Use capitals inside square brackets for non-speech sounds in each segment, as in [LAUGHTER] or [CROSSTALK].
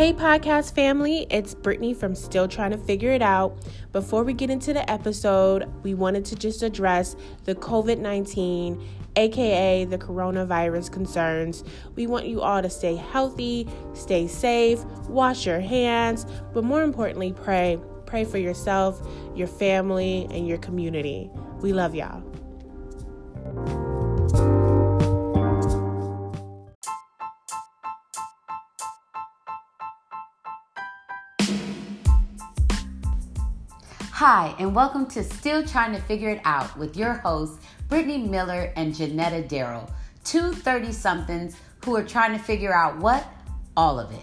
Hey, podcast family, it's Brittney from Still Trying to Figure It Out. Before we get into the episode, we wanted to just address the COVID 19, aka the coronavirus concerns. We want you all to stay healthy, stay safe, wash your hands, but more importantly, pray. Pray for yourself, your family, and your community. We love y'all. Hi, and welcome to Still Trying to Figure It Out with your hosts, Brittney Miller and Jonetta Darrell, two 30 somethings who are trying to figure out what? All of it.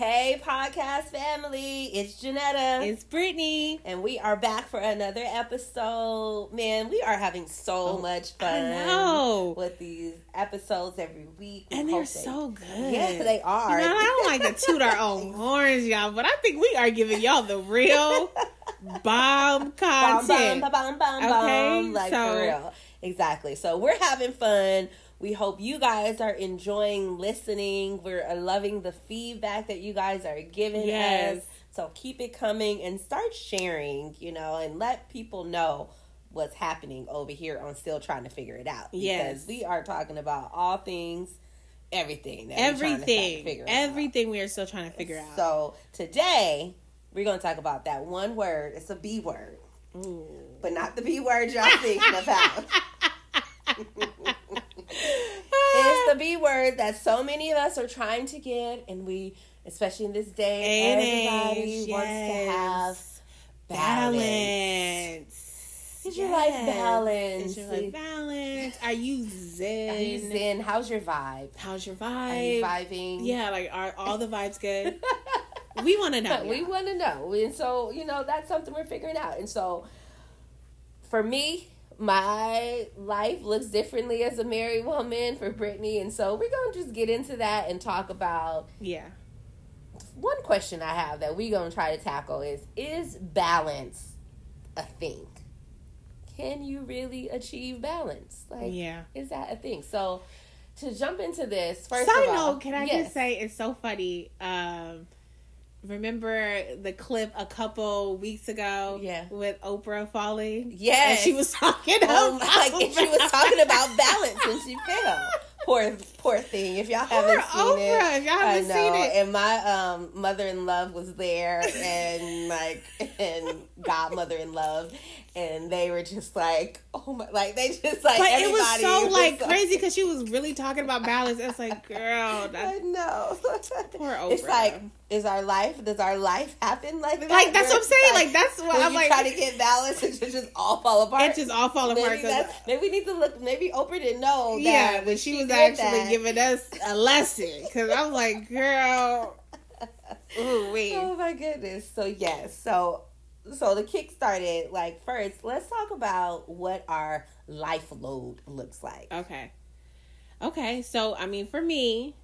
Hey, podcast family, it's Jonetta. It's Brittney. and we are back for another episode. Man, we are having so oh, much fun Oh, with these episodes every week. We And they're they- so good. Yeah, they are. You know, I don't like to toot our own [LAUGHS] horns, y'all, but I think we are giving y'all the real [LAUGHS] bomb content. bum, bum, bum, bum, Okay, bum, like so- for real. Exactly. So we're having fun. We hope you guys are enjoying listening. We're uh, loving the feedback that you guys are giving Yes. us. So keep it coming and start sharing, you know, and let people know what's happening over here on Still Trying to Figure It Out. Because Yes. we are talking about all things, everything. That we're to Everything, out. everything we are still trying to figure out. So today we're going to talk about that one word. It's a B word, Ooh. but not the B word y'all thinking [LAUGHS] about. [LAUGHS] it's the B word that so many of us are trying to get, and we, especially in this day, everybody wants to have balance. balance. Is your life Yes. balanced? Is your life balanced? Are you zen? Are you zen? How's your vibe? How's your Are you vibe? vibing? Yeah, like are all the vibes good? [LAUGHS] we want to know. we want to know. And so, you know, that's something we're figuring out. And so, for me, my life looks differently as a married woman for Brittney. And so, we're going to just get into that and talk about yeah. one question I have that we're going to try to tackle is Is balance a thing? Can you really achieve balance? Like, Yeah. is that a thing? So, to jump into this, first Side of all, note, can I yes. just say it's so funny. Um, remember the clip a couple weeks ago? Yeah. with Oprah falling. Yes. and she was [LAUGHS] talking Oh about! And she was [LAUGHS] talking about balance and she fell. Poor, poor thing. If y'all Poor haven't seen it, if y'all haven't I know. seen it. And my um, mother in love was there, and like, [LAUGHS] and godmother in love, and they were just like, oh my! Like they just like. But it was so was like crazy because she was really talking about balance. It's like, girl, [LAUGHS] I that's know. [LAUGHS] Poor It's like, is our life? Does our life happen like that? Like, that's Where what I'm saying. it's Like, that's what I'm you like- try to get balance, it just, just all fall apart. it just all fall apart. Maybe, that's, maybe we need to look. Maybe Oprah didn't know. That yeah, when but she was actually that- giving us a lesson because I'm like, girl, [LAUGHS] ooh wee. Oh my goodness! So yes, so so the kick started. Like first, let's talk about what our life load looks like. Okay. Okay. So, I mean, for me,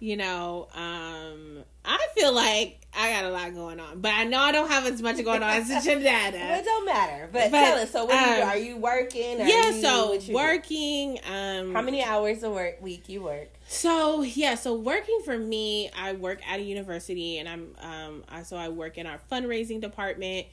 you know, um, I feel like I got a lot going on, but I know I don't have as much going on as [LAUGHS] Well, it don't matter. But, But, tell us. So, what are, you, um, are you working? Are Yeah. you- So what you do? working. Um. How many hours a work week you work? So yeah. So working for me, I work at a university, and I'm um. I, so I work in our fundraising department,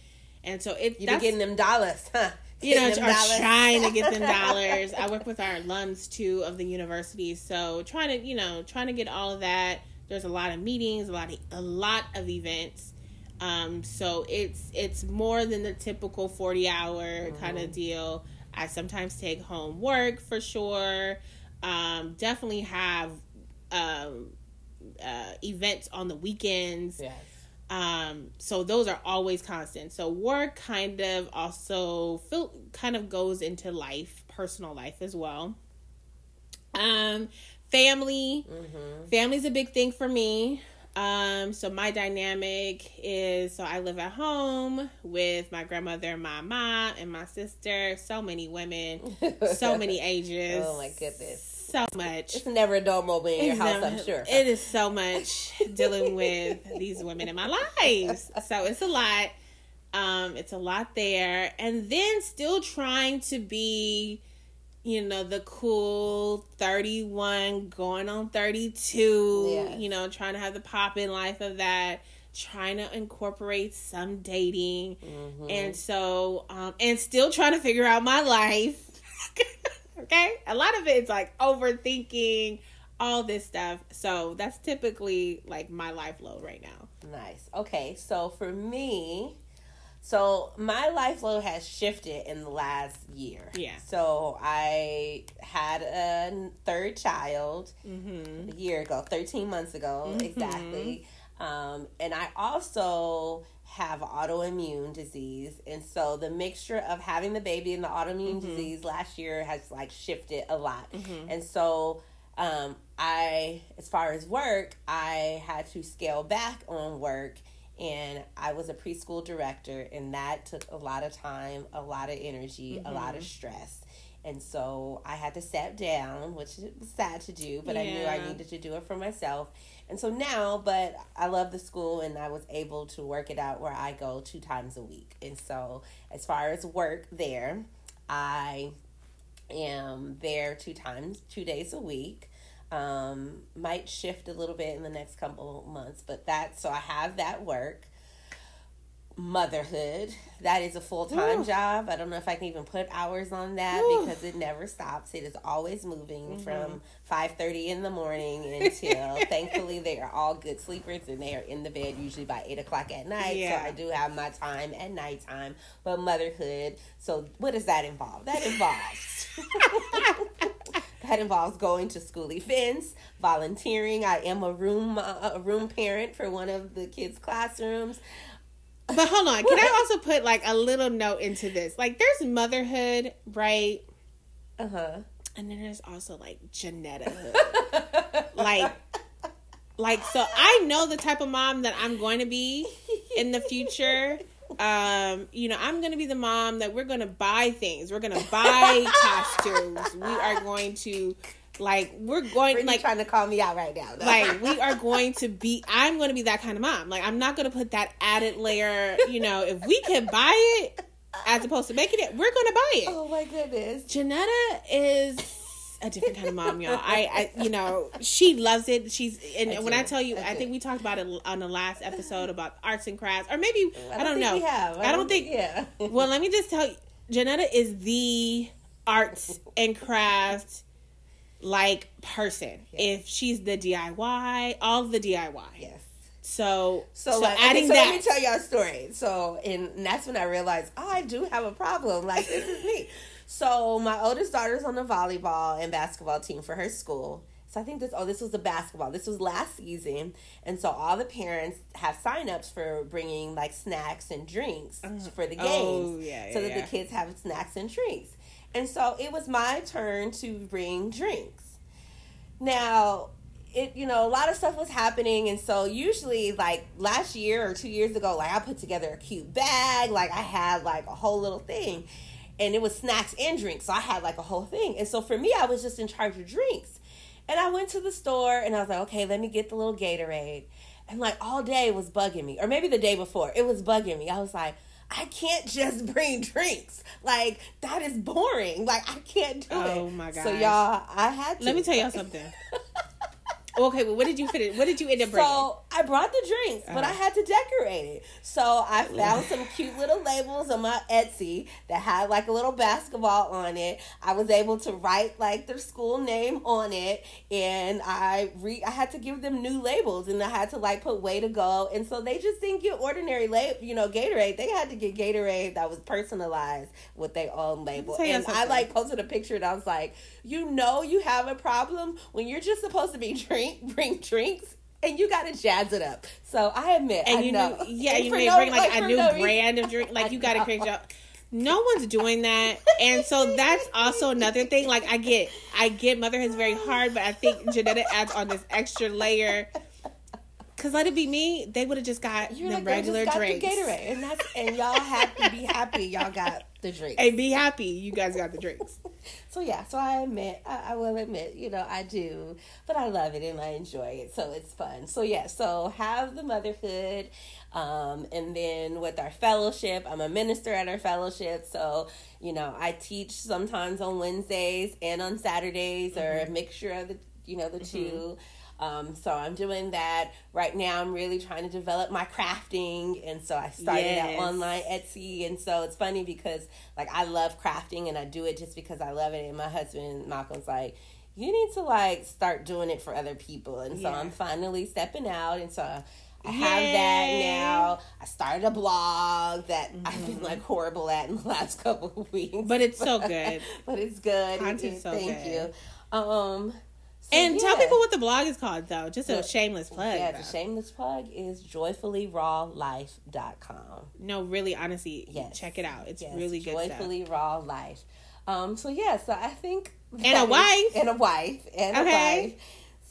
and so it. You be getting them dollars, huh? You know, are dollars. trying to get them [LAUGHS] dollars. I work with our alums too of the university, so trying to, you know, trying to get all of that. There's a lot of meetings, a lot of a lot of events. Um, so it's it's more than the typical forty hour kind of deal. I sometimes take home work for sure. Um, definitely have um, uh, events on the weekends. Yes. Um, so those are always constant. So work kind of also feel kind of goes into life, personal life as well. Um, family, Mm-hmm. family's a big thing for me. Um, so my dynamic is so I live at home with my grandmother, my mom, and my sister. So many women, so many [LAUGHS] ages. Oh my goodness. So much. It's never a dull moment in your It's house, never- I'm sure. It is so much dealing with these women in my lives. So it's a lot. Um, it's a lot there. And then still trying to be you know, the cool 31 going on 32, Yeah. you know, trying to have the pop in life of that, trying to incorporate some dating. Mm-hmm. And so, um, and still trying to figure out my life. [LAUGHS] okay? A lot of it's like overthinking all this stuff. So that's typically like my life load right now. Nice. Okay, so for me, so my life load has shifted in the last year. Yeah. So I had a third child Mm-hmm. a year ago, 13 months ago, exactly. Um, and I also have autoimmune disease. And so the mixture of having the baby and the autoimmune mm-hmm. disease last year has like shifted a lot. Mm-hmm. And so um, I, as far as work, I had to scale back on work. And I was a preschool director, and that took a lot of time, a lot of energy, a lot of mm-hmm. stress. And so I had to step down, which was sad to do, but I knew I needed to do it for myself. And so now, but I love the school and I was able to work it out where I go two times a week. And so, as far as work there, I am there two times, two days a week. Um, might shift a little bit in the next couple months, but that so I have that work. Motherhood, that is a full time job. I don't know if I can even put hours on that Ooh. because it never stops. It is always moving Mm-hmm. from five thirty in the morning until [LAUGHS] thankfully they are all good sleepers and they are in the bed usually by eight o'clock at night. Yeah. So I do have my time at nighttime. But motherhood, so what does that involve? That involves [LAUGHS] [LAUGHS] that involves going to school events, volunteering. I am a room uh, a room parent for one of the kids' classrooms. But hold on, can I also put like a little note into this? Like, there's motherhood, right? Uh huh. And then there's also like Jonetta-hood. [LAUGHS] like, like so I know the type of mom that I'm going to be in the future. Um, you know, I'm gonna be the mom that we're gonna buy things. We're gonna buy [LAUGHS] costumes. We are going to like we're going Brittney like trying to call me out right now. though. like [LAUGHS] we are going to be i'm going to be that kind of mom like i'm not going to put that added layer you know if we can buy it as opposed to making it we're going to buy it oh my goodness. jonetta is a different kind of mom y'all i, I you know she loves it she's and I when do. i tell you I i, think we talked about it on the last episode about arts and crafts or maybe i don't, think know We have. I don't think- Yeah. [LAUGHS] well let me just tell you jonetta is the arts and crafts like person if she's the diy all the diy yes. so So, so, like, adding okay, so that let me tell y'all a story. So, and that's when I realized, oh, I do have a problem. Like, this is me. [LAUGHS] So, my oldest daughter's on the volleyball and basketball team for her school. So, I think this, oh, this was the basketball. This was last season. And so, all the parents have signups for bringing like snacks and drinks mm. for the oh, games. Oh, yeah, So that yeah. the kids have snacks and drinks. And so, it was my turn to bring drinks. Now, it you know a lot of stuff was happening. And so usually like last year or two years ago like i put together a cute bag. Like i had like a whole little thing. And it was snacks and drinks. So i had like a whole thing. And so for me i was just in charge of drinks. And i went to the store and i was like okay let me get the little gatorade. And like all day was bugging me. Or maybe the day before. It was bugging me. I was like I can't just [LAUGHS] bring drinks. Like that is boring. Like I can't do oh it. Oh, my god. So y'all, I had to. let me tell y'all [LAUGHS] something okay well what did you finish what did you end up bringing So I brought the drinks, but I Uh-huh. had to decorate it. So I found some cute little labels on my Etsy that had like a little basketball on it. I was able to write like their school name on it, and I re I had to give them new labels, and I had to like put way to go. And so they just didn't get ordinary lab, you know, Gatorade. They had to get Gatorade that was personalized with their own label. And I like posted a picture, and I was like, you know, you have a problem when you're just supposed to be [LAUGHS] drink [LAUGHS] bring drinks and you gotta jazz it up. So I admit, and I you know. know yeah And you may no- bring like, a new no brand of drink [LAUGHS] like you gotta know. create your no one's doing that and so [LAUGHS] that's also another thing like i get i get motherhood's very hard but i think jonetta adds on this extra layer because let it be me they would have just got You're the like, regular got drinks the Gatorade, and that's and y'all have to be happy. Y'all got the drink. and be happy you guys got the drinks [LAUGHS] so yeah, so I admit, I, I, will admit, you know, I do, but I love it and I enjoy it, so it's fun. So yeah, so have the motherhood, um, and then with our fellowship, I'm a minister at our fellowship, so you know, I teach sometimes on Wednesdays and on Saturdays, mm-hmm. or a mixture of the, you know, the mm-hmm. two. Um, so I'm doing that right now. I'm really trying to develop my crafting, and so I started yes. online Etsy. And so it's funny because like I love crafting, and I do it just because I love it. And my husband Malcolm's like, you need to like start doing it for other people. And so yeah. I'm finally stepping out, and so. I have Yay. that now. I started a blog that mm-hmm. I've been like horrible at in the [LAUGHS] last couple of weeks. But it's so [LAUGHS] good. but it's good. Content's so Thank good. you. Um so, and yeah. tell people what the blog is called, though. Just a shameless plug. Yeah, though. the shameless plug is joyfullyrawlife.com. No, really, honestly, yes. check it out. It's yes. really good Joyfully stuff. Raw Life. Um, so, yeah, so I think. And a wife. and a wife. And okay. a wife.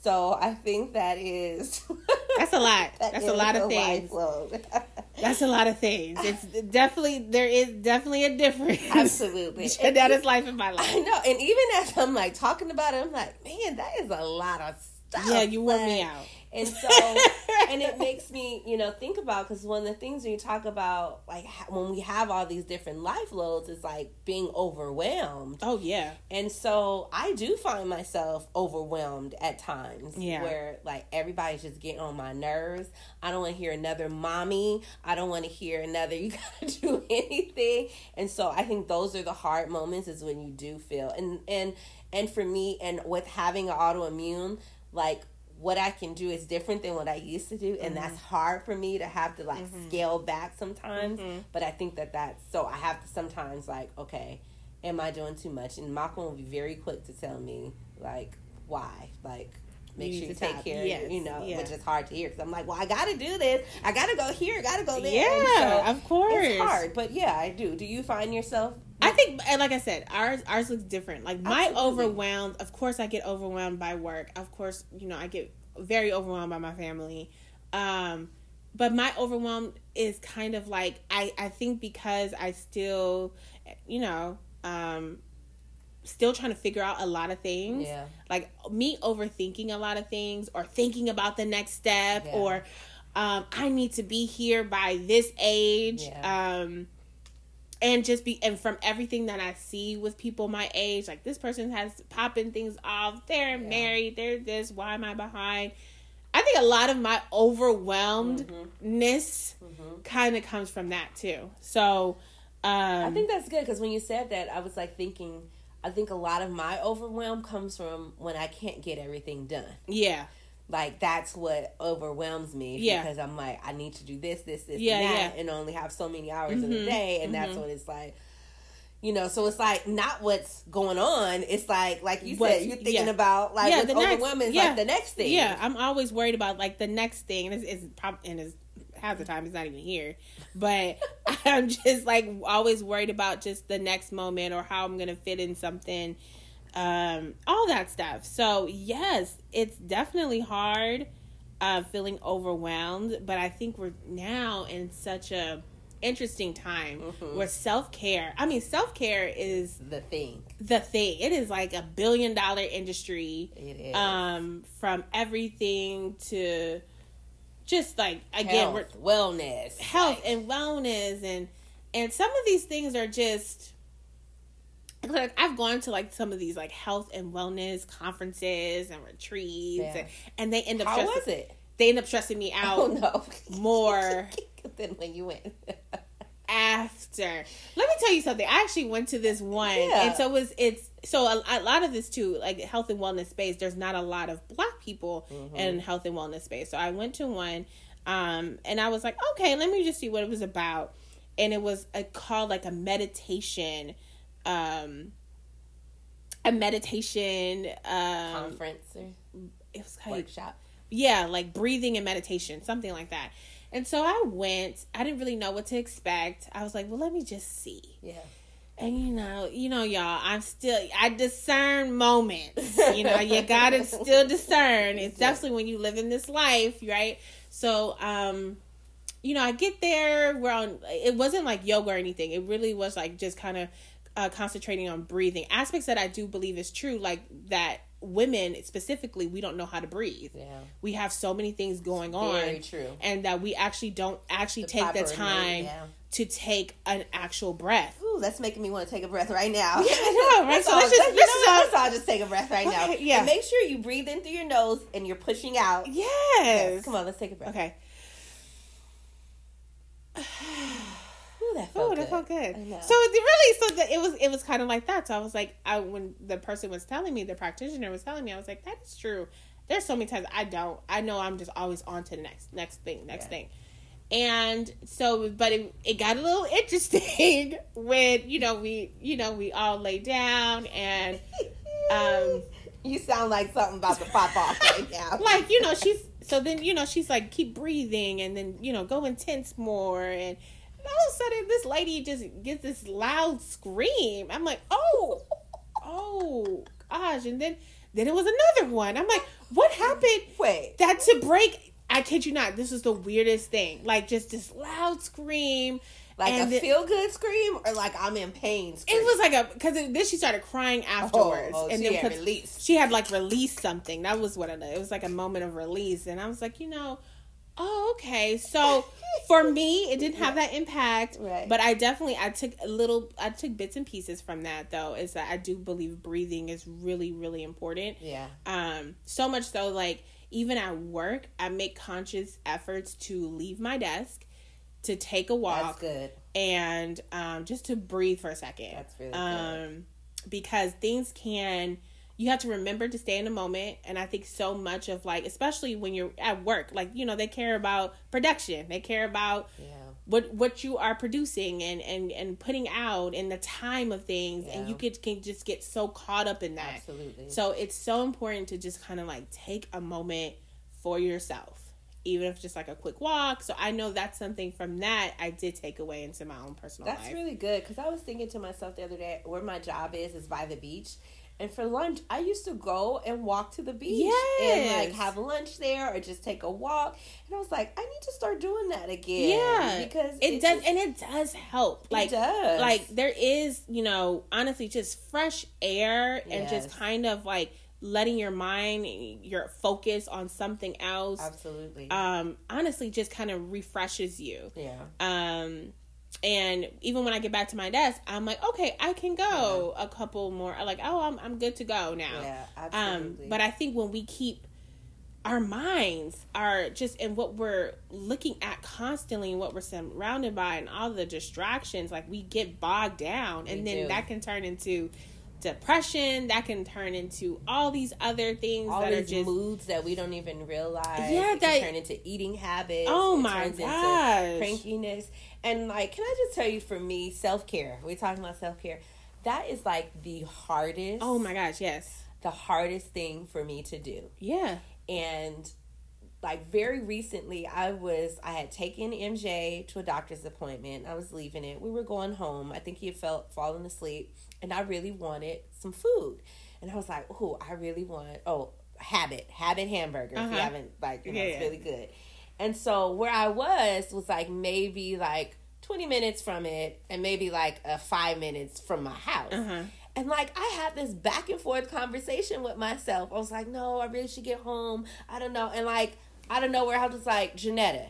So I think that is [LAUGHS] That's a lot. that That's a lot of a things. [LAUGHS] That's a lot of things. It's definitely there is definitely a difference. Absolutely. [LAUGHS] and that is life in my life. I know. And even as I'm like talking about it, I'm like, man, that is a lot of stuff. Yeah, you wore me out. And so, [LAUGHS] and it makes me, you know, think about because one of the things when you talk about like when we have all these different life loads, is like being overwhelmed. Oh yeah. And so I do find myself overwhelmed at times. Yeah. Where like everybody's just getting on my nerves. I don't want to hear another mommy. I don't want to hear another. [LAUGHS] You gotta do anything. And so I think those are the hard moments is when you do feel and and and for me and with having an autoimmune like what I can do is different than what I used to do, and mm-hmm. that's hard for me to have to like mm-hmm. scale back sometimes. Mm-hmm. But I think that that's so I have to sometimes like, okay, am I doing too much? And Malcolm will be very quick to tell me like why, like make you sure you take care yes. you know, which is hard to hear because I'm like, well, I got to do this. I got to go here. Got to go there. Yeah, so of course. It's hard, but yeah, I do. Do you find yourself? I think, like I said, ours ours looks different. Like my Absolutely. overwhelmed. Of course, I get overwhelmed by work. Of course, you know, I get very overwhelmed by my family. Um, but my overwhelm is kind of like I I think because I still, you know, um, still trying to figure out a lot of things. Yeah. Like me overthinking a lot of things or thinking about the next step yeah. or um, I need to be here by this age. Yeah. Um, and just be and from everything that I see with people my age, like this person has popping things off. They're yeah. married. They're this. Why am I behind? I think a lot of my overwhelmedness mm-hmm. kind of comes from that too. So um, I think that's good because when you said that, I was like thinking I think a lot of my overwhelm comes from when I can't get everything done. Yeah. Like that's what overwhelms me. Yeah. Because I'm like, I need to do this, this, this, yeah, and that, yeah. and only have so many hours mm-hmm. in the day, and mm-hmm. that's what it's like. You know, so it's like not what's going on. It's like, like you said, you're thinking yeah. about like yeah, the overwhelming next, yeah. like the next thing. Yeah, I'm always worried about like the next thing, and it's, it's probably and it's half the time he's not even here. But [LAUGHS] I'm just like always worried about just the next moment or how I'm gonna fit in something, um, all that stuff. So yes, it's definitely hard, uh, feeling overwhelmed. But I think we're now in such a interesting time mm-hmm. where self care. I mean, self care is the thing. The thing. It is like a billion dollar industry. It is. Um, from everything to just like again health, wellness health like. and wellness and and some of these things are just like I've gone to like some of these like health and wellness conferences and retreats yeah. and, and, they end up how stressing, was it they end up stressing me out oh, no. more [LAUGHS] than when you went after let me tell you something I actually went to this one yeah. and so it was it's so a, a, lot of this too like health and wellness space there's not a lot of black people mm-hmm. in health and wellness space so i went to one um, and i was like okay let me just see what it was about and it was a, called like a meditation um, a meditation um, conference or it was like workshop yeah like breathing and meditation something like that and so i went i didn't really know what to expect i was like well let me just see yeah and you know, you know, y'all, I'm still I discern moments. You know, you [LAUGHS] gotta still discern. It's definitely when you live in this life, right? So, um, you know, I get there. We're on. It wasn't like yoga or anything. It really was like just kind of uh, concentrating on breathing aspects that I do believe is true, like that women specifically we don't know how to breathe. Yeah. We have so many things going on, Very true. and that we actually don't actually The take the proper time yeah. to take an actual breath. Ooh, that's making me want to take a breath right now. Yeah, I know, right? So let's just- let's, you know what? all just take a breath right now. Okay, yeah. And make sure you breathe in through your nose and you're pushing out. Yes. Come on, let's take a breath. Okay. Ooh, that felt Oh, good. that felt good. I know. So it really, so the, it was, it was kind of like that. So I was like, I when the person was telling me, the practitioner was telling me, I was like, that is true. There's so many times I don't. I know I'm just always on to the next, next thing, next Yeah. thing. And so, but it, it got a little interesting [LAUGHS] when you know we, you know, we all lay down and um [LAUGHS] you sound like something about to pop off right [LAUGHS] now. like you know she's so then you know she's like keep breathing and then you know go intense more and all of a sudden this lady just gets this loud scream i'm like oh oh gosh and then then it was another one i'm like what happened Wait. that to break i kid you not this is the weirdest thing like just this loud scream Like and a feel good scream or like I'm in pain scream? it was like a because then she started crying oh, oh, afterwards, oh, and she then had. She had like released something. That was what it. It was like a moment of release, and I was like, you know, oh okay. So for me, it didn't have [LAUGHS] that impact, Right. But I definitely I took a little. I took bits and pieces from that though. Is that I do believe breathing is really really important. Yeah. Um, so much so like even at work, I make conscious efforts to leave my desk, to take a walk good. and um, just to breathe for a second. That's really good. um, because things can. You have to remember to stay in the moment, and I think so much of like, especially when you're at work, like you know, they care about production, they care about Yeah. what what you are producing and and and putting out, and the time of things, and you could can just get so caught up in that. Absolutely. So it's so important to just kind of like take a moment for yourself, even if just like a quick walk. So I know that's something from that I did take away into my own personal That's life. really good because I was thinking to myself the other day where my job is is by the beach. And for lunch, I used to go and walk to the beach and like have lunch there or just take a walk. And I was like, I need to start doing that again. yeah, because it, does, just- and it does help. Like, does. like there is, you know, honestly, just fresh air and just kind of like letting your mind, your focus on something else. absolutely. Um, honestly, just kind of refreshes you. yeah. Um, and even when I get back to my desk, I'm like, okay, I can go a couple more. Like, oh, I'm I'm good to go now. Yeah, Um, absolutely. but I think when we keep our minds are just in what we're looking at constantly and what we're surrounded by and all the distractions, like we get bogged down, and We then do. that can turn into depression. That can turn into all these other things all that are these just moods that we don't even realize. Yeah, that- turn into eating habits. Oh my gosh. Crankiness. And like, can I just tell you, for me, self care. We're talking about self care. That is like the hardest. oh my gosh, yes, The hardest thing for me to do. yeah, And like very recently, I was I had taken MJ to a doctor's appointment. I was leaving it. We were going home. I think he had felt fallen asleep, and I really wanted some food. And I was like, "Oh, I really want oh Habit Habit hamburger. If you Uh-huh. haven't like, you know, Yeah, it's really good." And so where I was was like maybe like twenty minutes from it, and maybe like a five minutes from my house. uh-huh. And like I had this back and forth conversation with myself. I was like, no, I really should get home. I don't know. And like I don't know where I was like, Jonetta,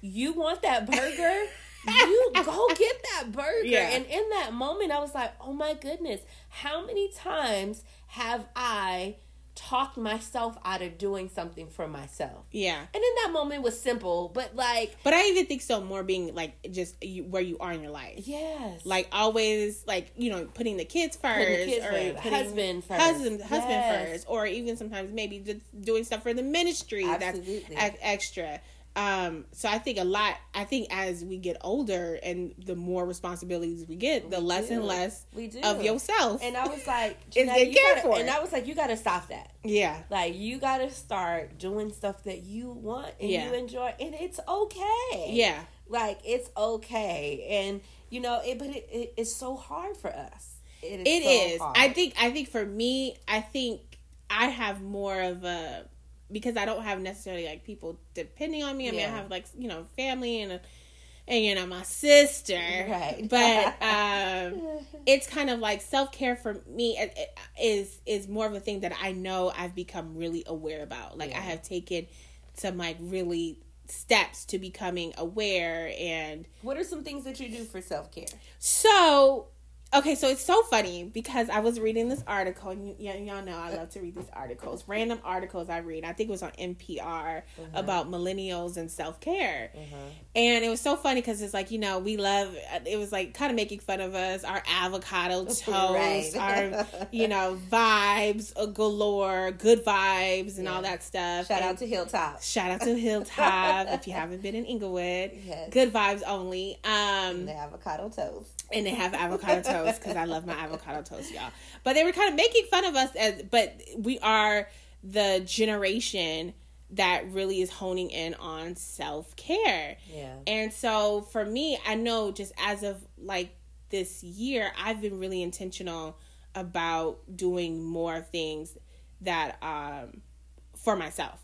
you want that burger? [LAUGHS] you [LAUGHS] go get that burger. Yeah. And in that moment, I was like, oh my goodness, how many times have I talked myself out of doing something for myself? yeah. And in that moment it was simple, but like, But I even think so more being like just you, where you are in your life. yes. Like always, like you know, putting the kids first, the kids or first, husband first. husband, husband first, or even sometimes maybe just doing stuff for the ministry Absolutely. that's ex- extra. Um, so I think a lot. I think as we get older and the more responsibilities we get, the We less and less We do. of yourself. And I was like, [LAUGHS] Is get you gotta- for. And I was like, you got to stop that. yeah, Like, you got to start doing stuff that you want and Yeah. you enjoy, and it's okay. yeah, like it's okay, and you know it. But it, it it's so hard for us. It is. it so is. I think. I think for me, I think I have more of a because I don't have necessarily like people depending on me. I mean, I have like you know family and and you know my sister Right. but [LAUGHS] um it's kind of like self-care for me is is more of a thing that i know i've become really aware about like i have taken some like really steps to becoming aware and What are some things that you do for self care? so okay so it's so funny because i was reading this article and y- y- y'all know i love to read these articles random articles i read i think it was on npr about millennials and self-care and it was so funny because it's like you know we love it was like kind of making fun of us our avocado [LAUGHS] toast Right. our you know vibes uh, galore good vibes and all that stuff Shout And- out to Hilltop. shout out to hilltop if you haven't been in inglewood [LAUGHS] Yes. good vibes only um The avocado toast. and they have avocado toast [LAUGHS] because I love my avocado toast, y'all. But they were kind of making fun of us as, but we are the generation that really is honing in on self care. Yeah. And so for me, I know just as of like this year, I've been really intentional about doing more things that um for myself.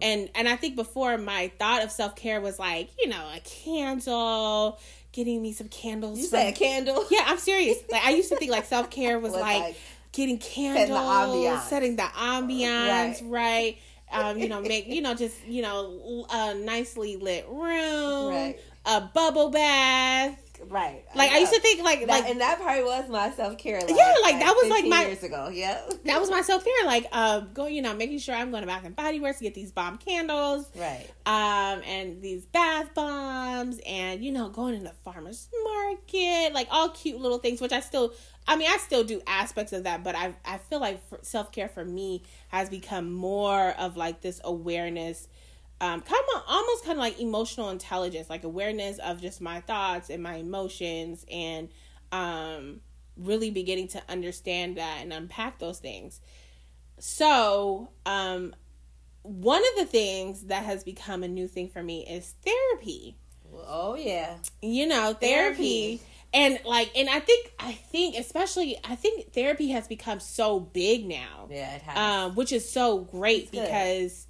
And and I think before my thought of self care was like, you know, a candle, getting me some candles. You from- said candle? yeah, I'm serious. Like I used to think like self care [LAUGHS] was Was like, like getting candles, setting the ambiance, Right. right? Um, you know, make you [LAUGHS] know just you know a nicely lit room, Right. a bubble bath. Right. Like I used to think like that, like and that probably was my self care. Like, Yeah, like, that was, like, my- years ago. Yeah, that was my self care. Like um, going you know making sure I'm going to Bath and Body Works to get these bomb candles, right. um, and these bath bombs, and you know going in the farmers market, like all cute little things. Which I still, I mean, I still do aspects of that, but I I feel like self care for me has become more of like this awareness, um, kind of almost kind of like emotional intelligence, like awareness of just my thoughts and my emotions, and um, really beginning to understand that and unpack those things. So, um, one of the things that has become a new thing for me is therapy. Oh yeah. You know, therapy. Therapy. And like and I think I think especially I think therapy has become so big now. Yeah, it has. Um, which is so great It's because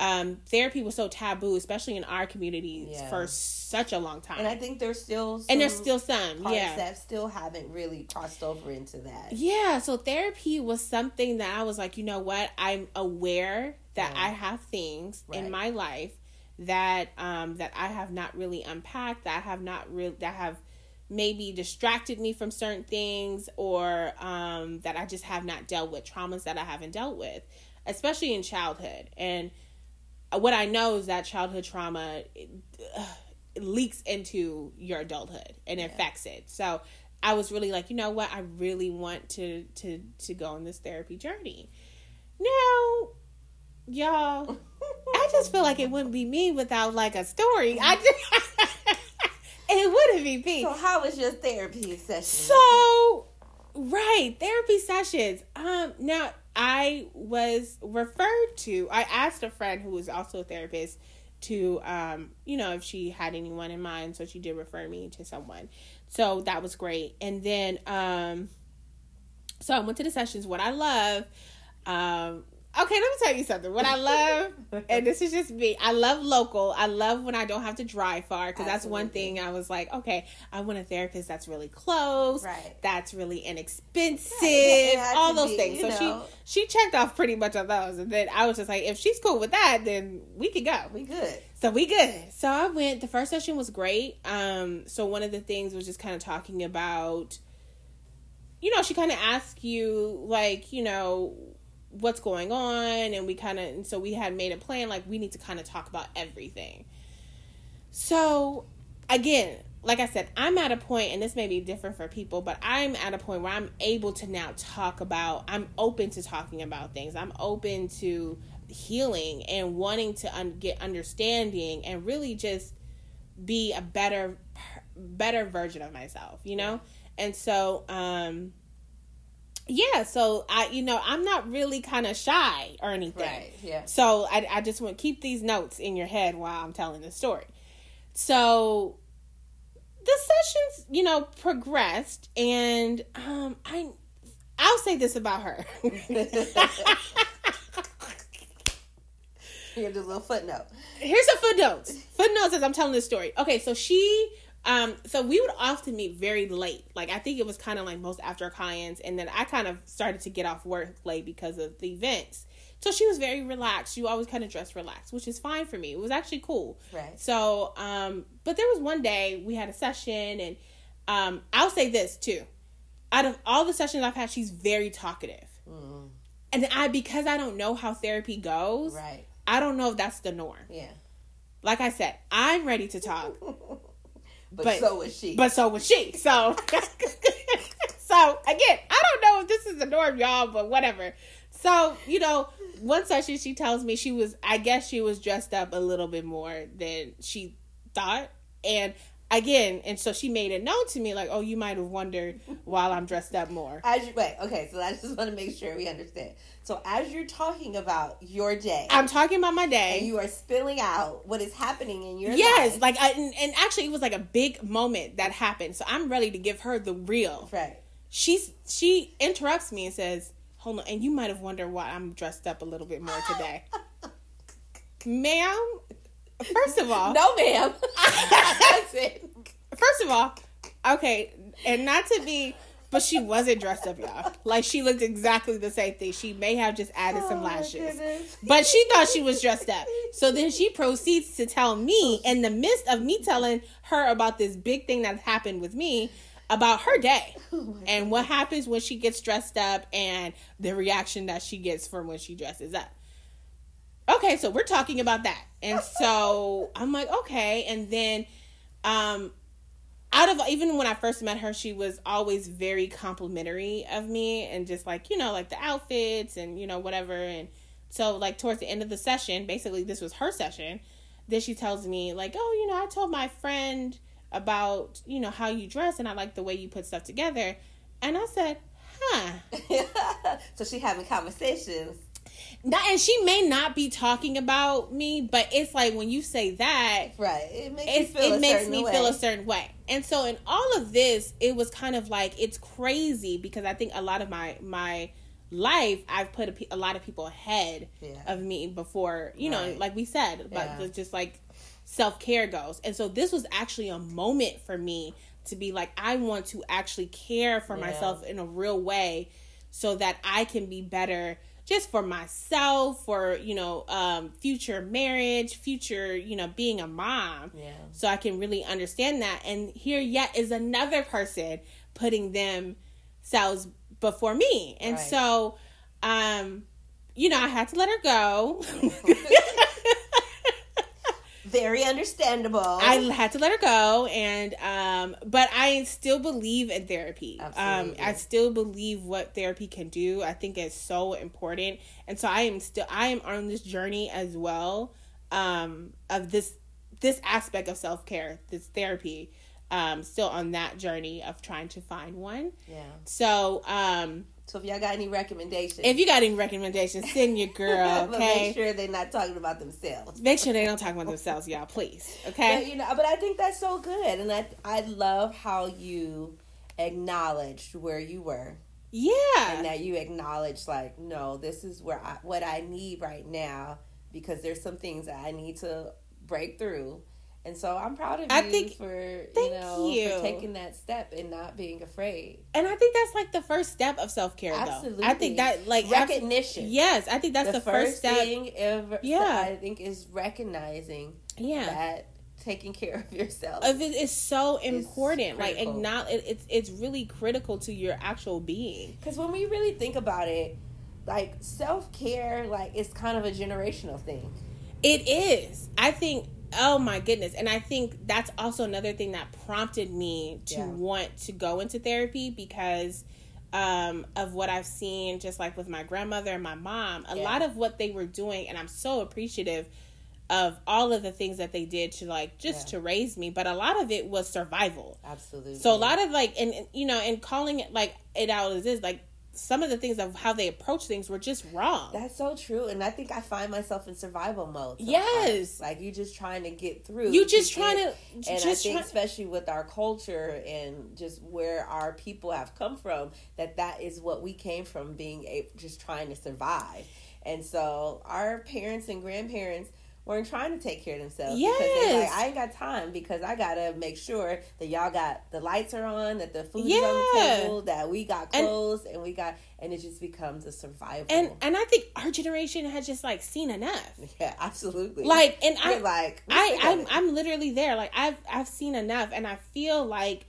um therapy was so taboo, especially in our communities Yeah. for such a long time. and I think there's still some and there's still some, yeah. that still haven't really crossed over into that. Yeah, so therapy was something that I was like, you know what? I'm aware that Yeah. I have things in my life that um that I have not really unpacked, that I have not really that have maybe distracted me from certain things or um that I just have not dealt with traumas that I haven't dealt with, especially in childhood. And what I know is that childhood trauma it, uh, it leaks into your adulthood and affects it. So I was really like, you know what? I really want to to to go on this therapy journey. Now, y'all, [LAUGHS] I just feel like it wouldn't be me without like a story. I just, [LAUGHS] it wouldn't be me. So how was your therapy session? So, right, therapy sessions. Um, now I was referred to. I asked a friend who was also a therapist to, um, you know, if she had anyone in mind. So she did refer me to someone. So that was great. And then, um, so I went to the sessions. What I love, um, okay, let me tell you something. What I love, and this is just me. I love local. I love when I don't have to drive far because that's one thing I was like, okay, I want a therapist that's really close, Right. That's really inexpensive, had all those be, things. So know. she she checked off pretty much on those, and then I was just like, if she's cool with that, then we could go. we good. So we good. So I went. The first session was great. Um, so one of the things was just kind of talking about, you know, she kind of asked you like, you know, what's going on, and we kind of, and so we had made a plan like we need to kind of talk about everything. So again, like I said, I'm at a point, and this may be different for people, but I'm at a point where I'm able to now talk about. I'm open to talking about things. I'm open to healing and wanting to un- get understanding and really just be a better better version of myself you know and so um yeah so i you know i'm not really kind of shy or anything Right. Yeah. so I, I just want to keep these notes in your head while I'm telling the story. So the sessions, you know, progressed, and um, I, I'll say this about her. [LAUGHS] Here's a little footnote. Here's a footnote. Footnotes as I'm telling this story. Okay, so she um so we would often meet very late. Like I think it was kind of like most after clients and then I kind of started to get off work late because of the events. So she was very relaxed. She always kind of dressed relaxed, which is fine for me. It was actually cool. Right. So, um, but there was one day we had a session, and um, I'll say this too. Out of all the sessions I've had, she's very talkative. Mm, And I, because I don't know how therapy goes, right. I don't know if that's the norm. Yeah. Like I said, I'm ready to talk, [LAUGHS] But, But- so was she. but so was she. So, [LAUGHS] so again, I don't know if this is the norm, y'all, but whatever. So, you know, one session she tells me she was, I guess she was dressed up a little bit more than she thought. And again, and so she made it known to me, like, oh, you might have wondered while I'm dressed up more. as you wait, okay, so I just want to make sure we understand. So as you're talking about your day, I'm talking about my day. and you are spilling out what is happening in your yes, life. like, I, and, and actually, it was like a big moment that happened. So I'm ready to give her the real. right. she's she interrupts me and says, "Hold on," and you might have wondered why I'm dressed up a little bit more today, [LAUGHS] ma'am. First of all, No, ma'am. [LAUGHS] [LAUGHS] That's it. first of all, okay, and not to be, but she wasn't dressed up, y'all. Like she looked exactly the same thing. She may have just added some Oh, my lashes. But she thought she was dressed up. So then she proceeds to tell me, in the midst of me telling her about this big thing that happened with me, about her day [LAUGHS] Oh and what happens when she gets dressed up and the reaction that she gets from when she dresses up. Okay, so we're talking about that. And so I'm like, okay. And then, um, out of even when I first met her, she was always very complimentary of me and just like, you know, like the outfits and, you know, whatever. And so, like, towards the end of the session, basically, this was her session. Then she tells me, like, oh, you know, I told my friend about, you know, how you dress and I like the way you put stuff together. And I said, huh. [LAUGHS] so she having conversations. Not, and she may not be talking about me, but it's like when you say that, Right. It makes it's, you feel it makes me way. feel a certain way. And so in all of this, it was kind of like it's crazy because I think a lot of my my life I've put a, a lot of people ahead Yeah. of me before, you know, like we said, but Yeah. just like self-care goes. And so this was actually a moment for me to be like I want to actually care for Yeah. myself in a real way so that I can be better just for myself for you know um future marriage future you know being a mom Yeah. so i can really understand that and here yet is another person putting themselves before me and Right. so um you know i had to let her go [LAUGHS] [LAUGHS] Very understandable. I had to let her go, and um, but I still believe in therapy. Um, I still believe what therapy can do. I think it's so important, and so I am still I am on this journey as well um, of this this aspect of self care, this therapy. Um, still on that journey of trying to find one. yeah. So, um, So if y'all got any recommendations, if you got any recommendations, send your [LAUGHS] girl. but Okay, make sure they're not talking about themselves. make sure they don't talk about themselves, y'all. Please. But, Okay. you know, but I think that's so good, and I I love how you acknowledged where you were, Yeah. and that you acknowledged like, no, this is where I what I need right now because there's some things that I need to break through. And so I'm proud of I you think- for you know you. for taking that step and not being afraid. And I think that's like the first step of self care, though. I think that like Recognition. yes, I think that's the, first, step. thing ever. Yeah. I think is recognizing yeah, that taking care of yourself. of it is so important. Like acknowledge it, it's it's really critical to your actual being. Because when we really think about it, like self care, like it's kind of a generational thing. It is. I think. Oh my goodness! And I think that's also another thing that prompted me to Yeah. want to go into therapy because um, of what I've seen, just like with my grandmother and my mom. A Yeah. lot of what they were doing, and I'm so appreciative of all of the things that they did to like just Yeah. to raise me. But a lot of it was survival. Absolutely. So a lot of like, and and, you know, and calling it like it out as is, like some of the things of how they approach things were just wrong. That's so true, and I think I find myself in survival mode. sometimes. Yes. like you're just trying to get through. you just get- trying to, And just I think, try- especially with our culture and just where our people have come from, that that is what we came from, being a, just trying to survive. And so our parents and grandparents weren't trying to take care of themselves. Yes. Because they're like, I ain't got time because I gotta make sure that y'all got the lights are on, that the food's is on the table, that we got clothes and, we got and it just becomes a survival. And and I think our generation has just like seen enough. yeah, absolutely. Like and We're I like I I'm. I'm literally there. Like I've I've seen enough and I feel like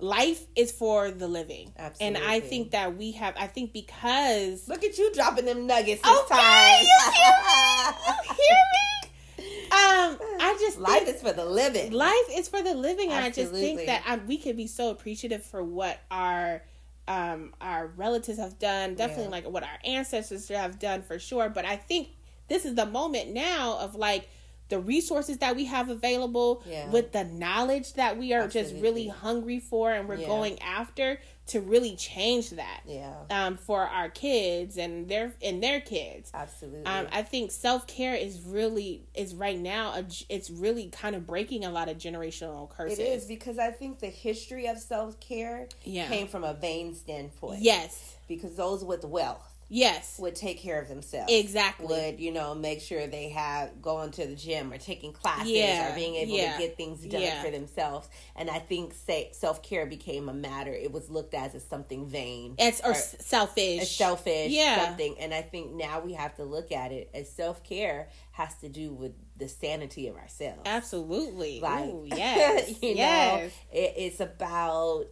life is for the living. And I think that we have I think because Look at you dropping them nuggets this Okay, time. [LAUGHS] you hear me? Um I just Life is for the living. life is for the living and I just think that um, we could be so appreciative for what our um our relatives have done definitely Yeah. like what our ancestors have done for sure but I think this is the moment now of like the resources that we have available Yeah. with the knowledge that we are just really hungry for and we're Yeah. going after to really change that Yeah, um for our kids and their and their kids absolutely. um, I think self care is really is right now. A, it's really kind of breaking a lot of generational curses. it is because I think the history of self care Yeah. came from a vain standpoint. Yes. because those with wealth Yes. would take care of themselves. Exactly. Would you know make sure they have going to the gym or taking classes Yeah, or being able yeah, to get things done yeah. for themselves. And I think say self care became a matter. It was looked at as something vain. It's or, or- selfish. selfish Yeah. something and i think now we have to look at it as self-care has to do with the sanity of ourselves Absolutely. like Ooh, [LAUGHS] yes. you yes. know it, it's about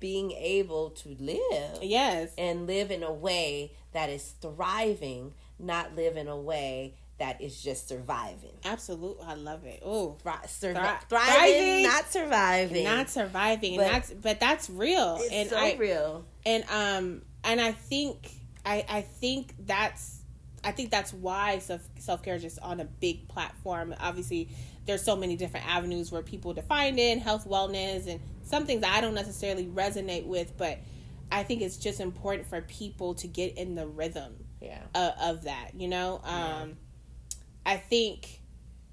being able to live Yes. and live in a way that is thriving not live in a way that is just surviving Absolutely. I love it. Oh. Thri- Thri- thriving, thriving, not surviving Not surviving, But- and that's but that's real. it's and so I real and um and I think I I think that's I think that's why self self care is just on a big platform. Obviously, there's so many different avenues where people define it, health, wellness, and some things I don't necessarily resonate with, but I think it's just important for people to get in the rhythm yeah of, of that. You know, um, I think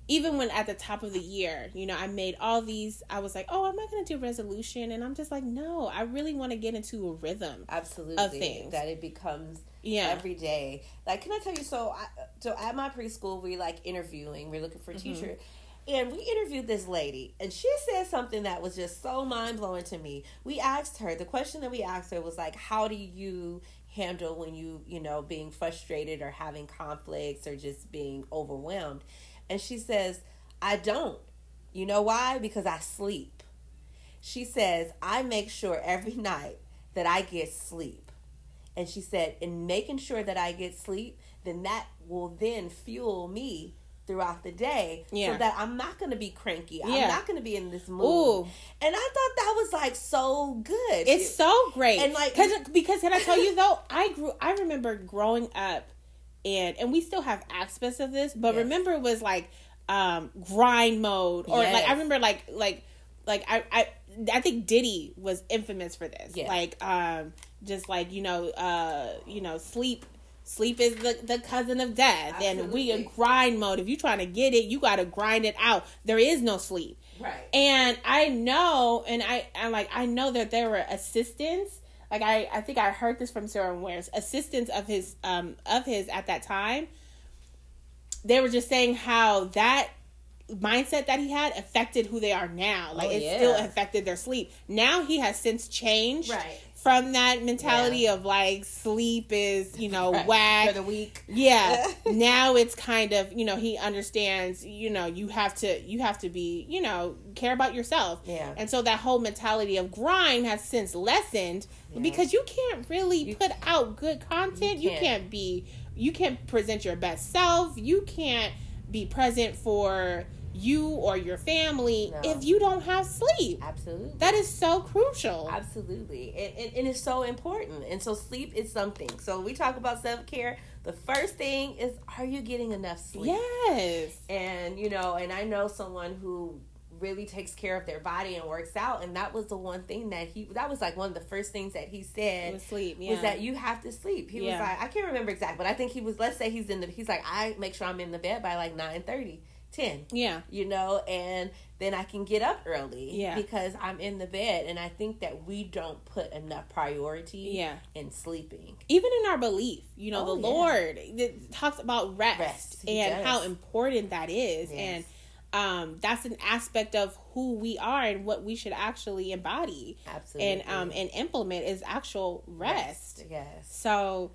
even when at the top of the year, you know, I made all these. I was like, oh, I'm not going to do resolution, and I'm just like, no, I really want to get into a rhythm. absolutely Of things. that it becomes Yeah. every day. Like, can I tell you? So, I, so at my preschool, we like interviewing. We're looking for Mm-hmm. teacher, and we interviewed this lady, and she said something that was just so mind blowing to me. We asked her the question that we asked her was like, "How do you handle when you, you know, being frustrated or having conflicts or just being overwhelmed?" And she says, "I don't. You know why? Because I sleep." She says, "I make sure every [LAUGHS] night that I get sleep." And she said, in making sure that I get sleep, then that will then fuel me throughout the day Yeah. so that I'm not going to be cranky. Yeah. I'm not going to be in this mood. Ooh. And I thought that was like so good. It's so great, And, like- Cause, because can I tell you though, [LAUGHS] I grew. I remember growing up, and and we still have aspects of this, but Yes. remember it was like um grind mode, or like I remember like like like I I I think Diddy was infamous for this, Yeah. like um just like you know uh you know sleep. Sleep is the, the cousin of death, and we in grind mode. If you're trying to get it, you got to grind it out. There is no sleep. right. And I know, and I, I like, I know that there were assistants. Like I, I think I heard this from Sarah Wares, assistants of his, um, of his at that time. They were just saying how that mindset that he had affected who they are now. Like Oh, it yeah. still affected their sleep. Now he has since changed Right. From that mentality of like sleep is, you know, Right. whack For the week. yeah [LAUGHS] now it's kind of you know he understands you know you have to you have to be you know care about yourself Yeah. and so that whole mentality of grind has since lessened because you can't really put out good content you can't. can't. be you can't present your best self you can't be present for you or your family No. if you don't have sleep Absolutely. that is so crucial Absolutely. And, and, and it's so important. And so sleep is something. So we talk about self care. The first thing is are you getting enough sleep? yes And you know, and I know someone who really takes care of their body and works out and that was the one thing that he that was like one of the first things that he said with sleep yeah was that you have to sleep. He Yeah. was like I can't remember exactly, but I think he was let's say he's in the he's like I make sure I'm in the bed by like 9:30, 10. Yeah. You know, and then I can get up early Yeah. because I'm in the bed and I think that we don't put enough priority Yeah. in sleeping. Even in our belief, you know, Oh, the yeah. Lord talks about rest, Rest, and does. how important that is. Yes. And um, that's an aspect of who we are and what we should actually embody Absolutely. and um, and implement is actual rest. Yes. So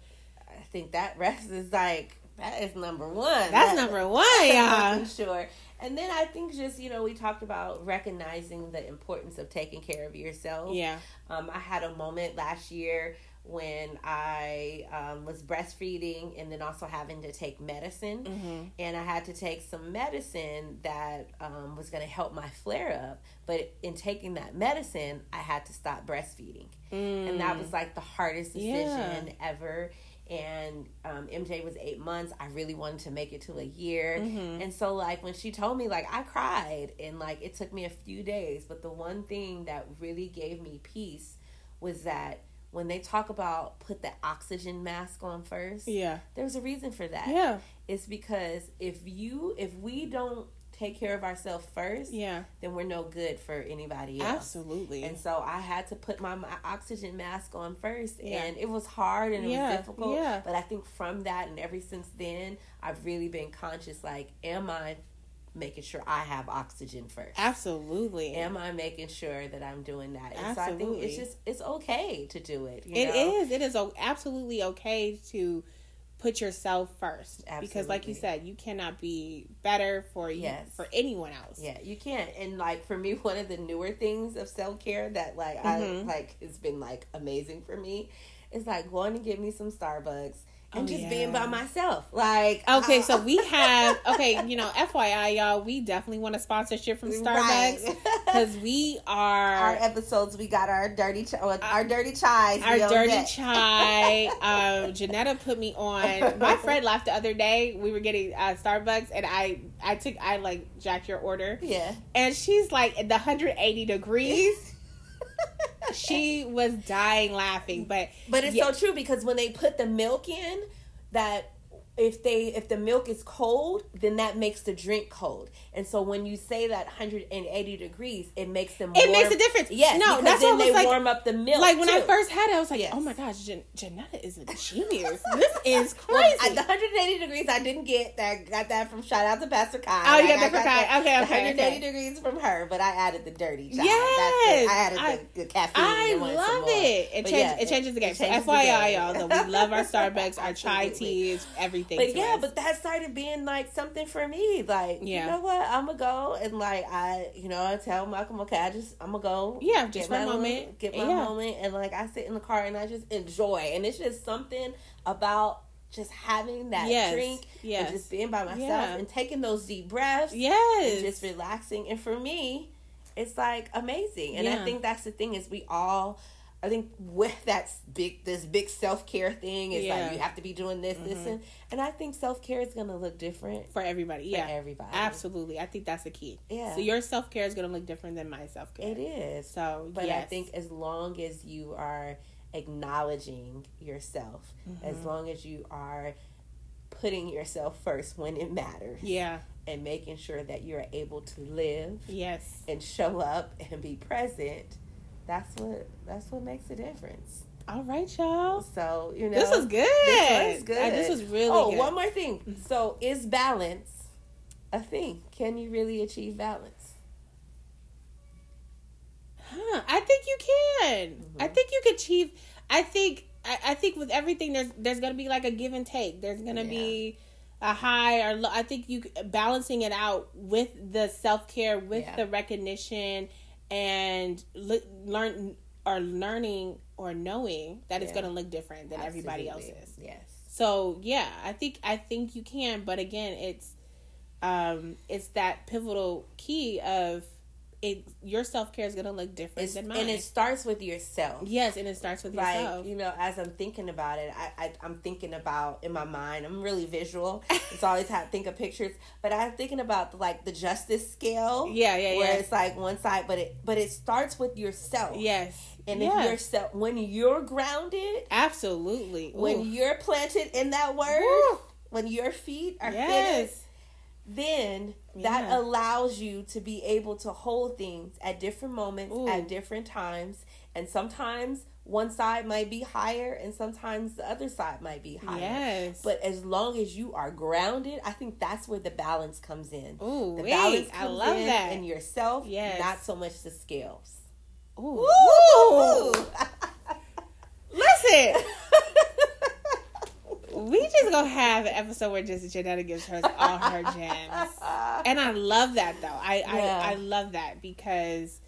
I think that rest is like that is number one. that's That- number one, y'all. for sure. And then I think just you know we talked about recognizing the importance of taking care of yourself. Yeah. Um, I had a moment last year when I um, was breastfeeding and then also having to take medicine. Mm-hmm. And I had to take some medicine that um, was going to help my flare up. But in taking that medicine, I had to stop breastfeeding. And that was like the hardest decision Mm. Yeah. ever. And um, MJ was eight months. I really wanted to make it to a year. Mm-hmm. And so, like, when she told me, like, I cried. And, like, it took me a few days. But the one thing that really gave me peace was that when they talk about put the oxygen mask on first, Yeah. there's a reason for that. Yeah. It's because if you, if we don't take care of ourselves first, Yeah. then we're no good for anybody else. Absolutely. And so I had to put my, my oxygen mask on first, Yeah. and it was hard and it Yeah, was difficult. yeah. But I think from that and ever since then, I've really been conscious. Like, am I making sure I have oxygen first? Absolutely. Am I making sure that I'm doing that? And so I think it's just it's okay to do it. You It know? is. It is absolutely okay to put yourself first because, like you said, you cannot be better for you Yes. for anyone else. Yeah, you can't. And like for me, [LAUGHS] one of the newer things of self care that like Mhm. I like it's been like amazing for me is like going to get me some Starbucks and Oh, just yeah. being by myself. Like Okay, I- so we [LAUGHS] have okay, you know, FYI, y'all, we definitely want a sponsorship from Starbucks [LAUGHS] Right. because we are. our episodes we got our dirty ch- uh, our dirty chais our dirty deck. chai. [LAUGHS] Um, Jonetta put me on. My friend left the other day. We were getting uh, Starbucks, and I I took I like jacked your order, yeah and she's like the 180 degrees. She was dying laughing, but But it's Yeah. so true because when they put the milk in, that if they if the milk is cold, then that makes the drink cold. And so when you say that 180 degrees, it makes them It warm- makes a difference. Yes, No, that's then what they like- warm up the milk. like when I first had it, I was like, Yes. "Oh my gosh, Jan- Jonetta is a genius. this is [LAUGHS] Well, crazy." at the 180 degrees, I didn't get that. Got that from shout out to Pastor Kai. Oh, you got Like, that from Kai. Okay, okay, 180 okay. degrees from her, but I added the dirty. Chai. Yes, That's the, I added I- the, the caffeine. I and wanted some love it. It, But changes. yeah, it changes the game. So FYI, y'all, though we love our [LAUGHS] Starbucks, our chai teas, everything. But yeah, us. but that started being like something for me. Like, Yeah. you know what? I'm gonna go and like I, you know, I tell Malcolm, okay, I just I'm gonna go. Yeah, just get for a my moment. get my Yeah. moment, and like I sit in the car and I just enjoy, and it's just something about just having that Yes, drink yes. and just being by myself Yeah. and taking those deep breaths yes, and just relaxing. And for me, it's like amazing. And Yeah. I think that's the thing is we all. I think with that big, this big self care thing is Yeah. like you have to be doing this, this, Mhm. and and I think self care is gonna look different for everybody. for Yeah, everybody. absolutely. I think that's the key. Yeah. So your self care is going to look different than my self care. It is. So, But I think as long as you are acknowledging yourself, as Mhm. long as you are putting yourself first when it matters, yeah, and making sure that you're able to live yes. and show up and be present, that's what that's what makes a difference. All right, y'all. So you know, This was good. This was good. This was really oh, good. one more thing. So, is balance a thing? Can you really achieve balance? Huh, I think you can. I Mhm. think you could achieve. I think. I, I think with everything, there's there's gonna be like a give and take. There's gonna be a high or low. I think you balancing it out with the self care, with Yeah. the recognition, and le- learn or learning or knowing that it's gonna look different than everybody else's. Yes. So yeah, I think I think you can, but again, it's um it's that pivotal key of it. Your self care is gonna look different It's, than mine. and it starts with yourself. yes, and it starts with Like yourself. you know, as I'm thinking about it, I, I I'm thinking about in my mind. I'm really visual. It's always have to think of pictures, but I'm thinking about like the justice scale. Yeah, yeah, where yeah. it's like one side, but it but it starts with yourself. Yes, and yes. if you're self, when you're grounded, absolutely when Ooh. you're planted in that word, when your feet are yes, then that Yeah. allows you to be able to hold things at different moments Ooh. at different times and sometimes one side might be higher and sometimes the other side might be higher Yes. but as long as you are grounded i think that's where the balance comes in Ooh, the wait, balance I love in that. in yourself Yes. not so much the scales Ooh. Ooh. [LAUGHS] have an episode where just Jonetta gives her all her gems, and I love that though. I Yeah. I, I love that because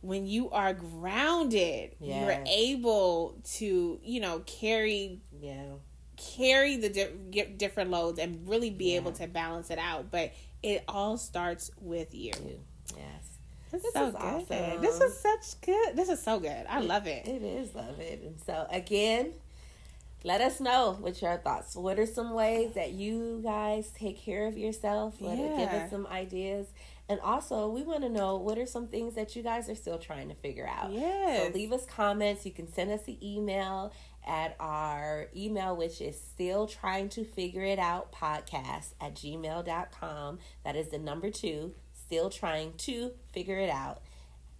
when you are grounded, Yeah. you're able to you know carry yeah carry the di- different loads and really be Yeah. able to balance it out. But it all starts with you. yes This, This so is good. awesome. This is such good. This is so good. I love it. It is love it. And so again, let us know what your thoughts. What are some ways that you guys take care of yourself? Let it give us some ideas. And also, we want to know what are some things that you guys are still trying to figure out. Yes. So leave us comments. You can send us an email at our email, which is still trying to figure it out podcast at gmail.com. That is the number two, still trying to figure it out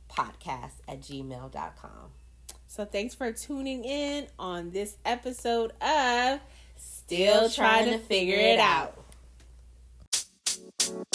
podcast at gmail.com. So thanks for tuning in on this episode of Still trying to figure it out. You